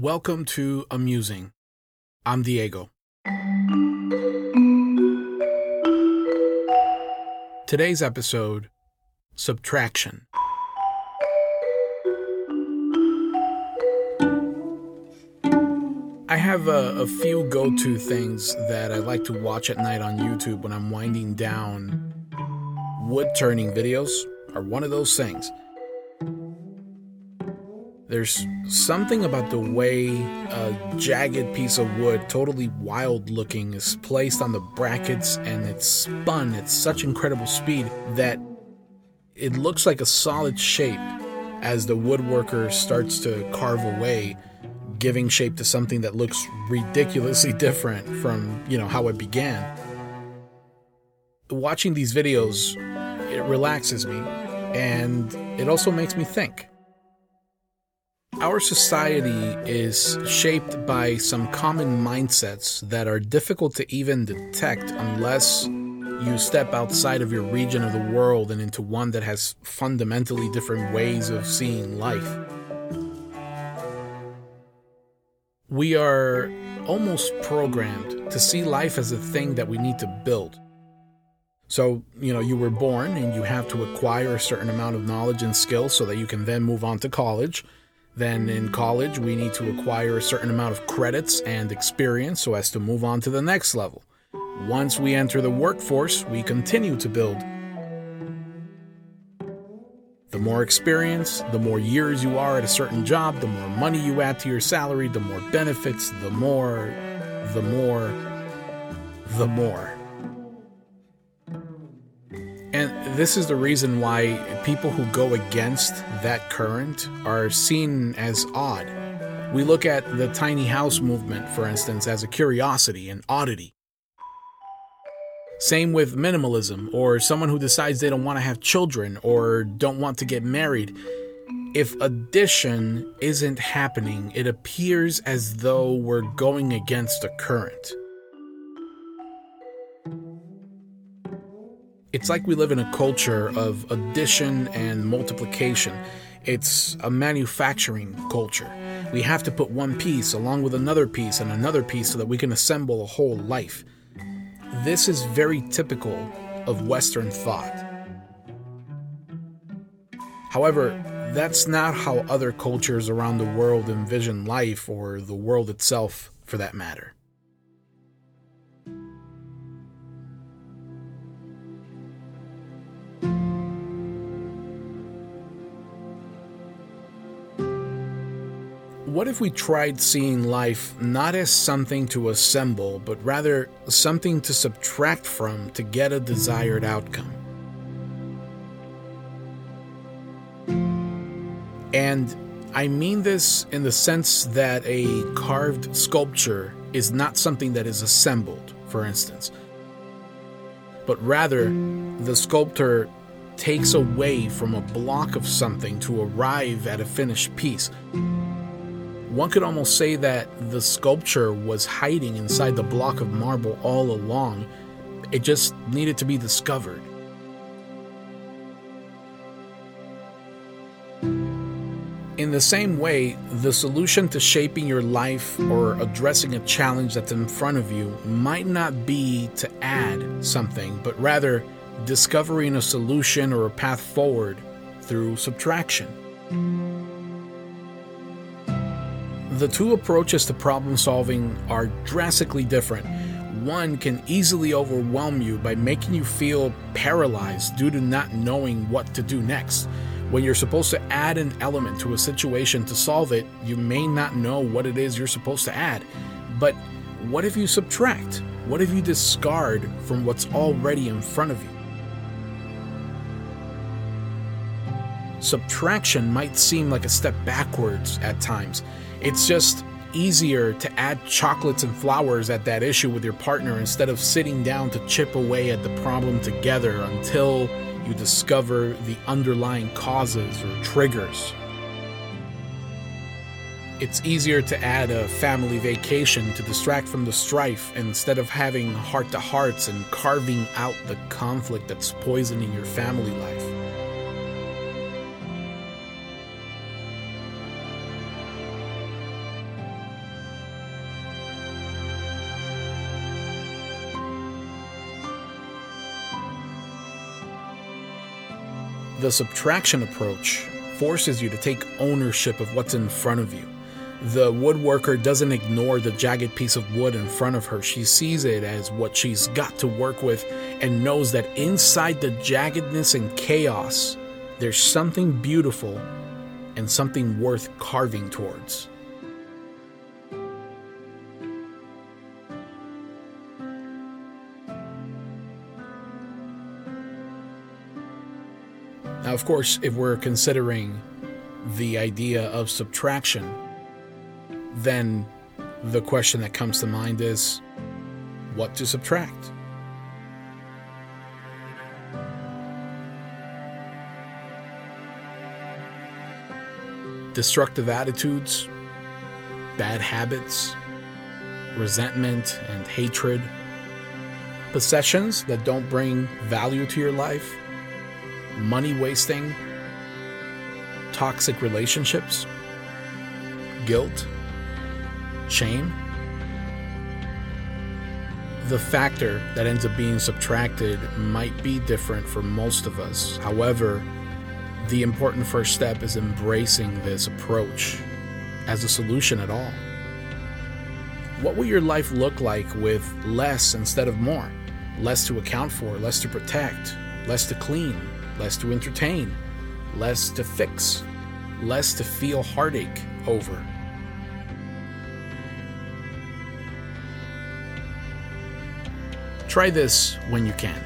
Welcome to Amusing. I'm Diego. Today's episode Subtraction. I have a, a few go to things that I like to watch at night on YouTube when I'm winding down. Wood turning videos are one of those things. There's something about the way a jagged piece of wood, totally wild looking, is placed on the brackets and it's spun at such incredible speed that it looks like a solid shape as the woodworker starts to carve away, giving shape to something that looks ridiculously different from, you know, how it began. Watching these videos, it relaxes me and it also makes me think. Our society is shaped by some common mindsets that are difficult to even detect unless you step outside of your region of the world and into one that has fundamentally different ways of seeing life. We are almost programmed to see life as a thing that we need to build. So, you know, you were born and you have to acquire a certain amount of knowledge and skill so that you can then move on to college then in college, we need to acquire a certain amount of credits and experience so as to move on to the next level. Once we enter the workforce, we continue to build. The more experience, the more years you are at a certain job, the more money you add to your salary, the more benefits, the more, the more, the more. And this is the reason why people who go against that current are seen as odd. We look at the tiny house movement, for instance, as a curiosity, an oddity. Same with minimalism, or someone who decides they don't want to have children or don't want to get married. If addition isn't happening, it appears as though we're going against the current. It's like we live in a culture of addition and multiplication. It's a manufacturing culture. We have to put one piece along with another piece and another piece so that we can assemble a whole life. This is very typical of Western thought. However, that's not how other cultures around the world envision life or the world itself, for that matter. What if we tried seeing life not as something to assemble, but rather something to subtract from to get a desired outcome? And I mean this in the sense that a carved sculpture is not something that is assembled, for instance, but rather the sculptor takes away from a block of something to arrive at a finished piece. One could almost say that the sculpture was hiding inside the block of marble all along. It just needed to be discovered. In the same way, the solution to shaping your life or addressing a challenge that's in front of you might not be to add something, but rather discovering a solution or a path forward through subtraction. The two approaches to problem solving are drastically different. One can easily overwhelm you by making you feel paralyzed due to not knowing what to do next. When you're supposed to add an element to a situation to solve it, you may not know what it is you're supposed to add. But what if you subtract? What if you discard from what's already in front of you? Subtraction might seem like a step backwards at times it's just easier to add chocolates and flowers at that issue with your partner instead of sitting down to chip away at the problem together until you discover the underlying causes or triggers. It's easier to add a family vacation to distract from the strife instead of having heart to hearts and carving out the conflict that's poisoning your family life. The subtraction approach forces you to take ownership of what's in front of you. The woodworker doesn't ignore the jagged piece of wood in front of her. She sees it as what she's got to work with and knows that inside the jaggedness and chaos, there's something beautiful and something worth carving towards. Now, of course, if we're considering the idea of subtraction, then the question that comes to mind is what to subtract? Destructive attitudes, bad habits, resentment and hatred, possessions that don't bring value to your life, money wasting, toxic relationships, guilt, shame. The factor that ends up being subtracted might be different for most of us. However, the important first step is embracing this approach as a solution at all. What will your life look like with less instead of more? Less to account for, less to protect, less to clean, less to entertain, less to fix, less to feel heartache over. Try this when you can.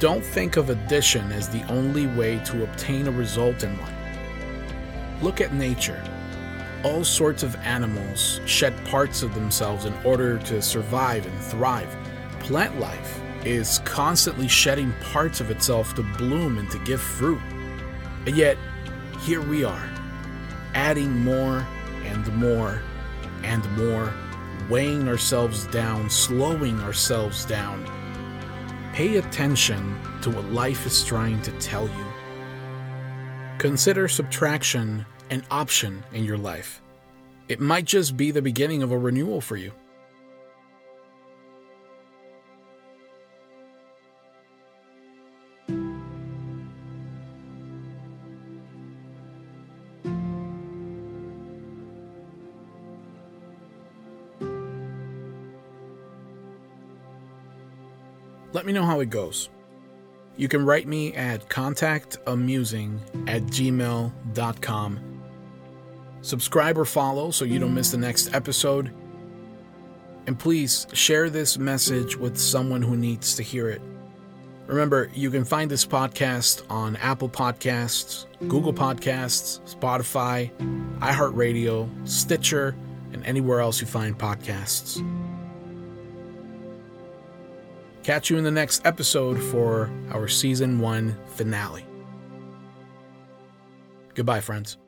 Don't think of addition as the only way to obtain a result in life. Look at nature. All sorts of animals shed parts of themselves in order to survive and thrive. Plant life is constantly shedding parts of itself to bloom and to give fruit. And yet, here we are, adding more and more and more, weighing ourselves down, slowing ourselves down. Pay attention to what life is trying to tell you. Consider subtraction an option in your life. It might just be the beginning of a renewal for you. Let me know how it goes. You can write me at contactamusing at gmail.com. Subscribe or follow so you don't miss the next episode. And please share this message with someone who needs to hear it. Remember, you can find this podcast on Apple Podcasts, Google Podcasts, Spotify, iHeartRadio, Stitcher, and anywhere else you find podcasts. Catch you in the next episode for our season one finale. Goodbye, friends.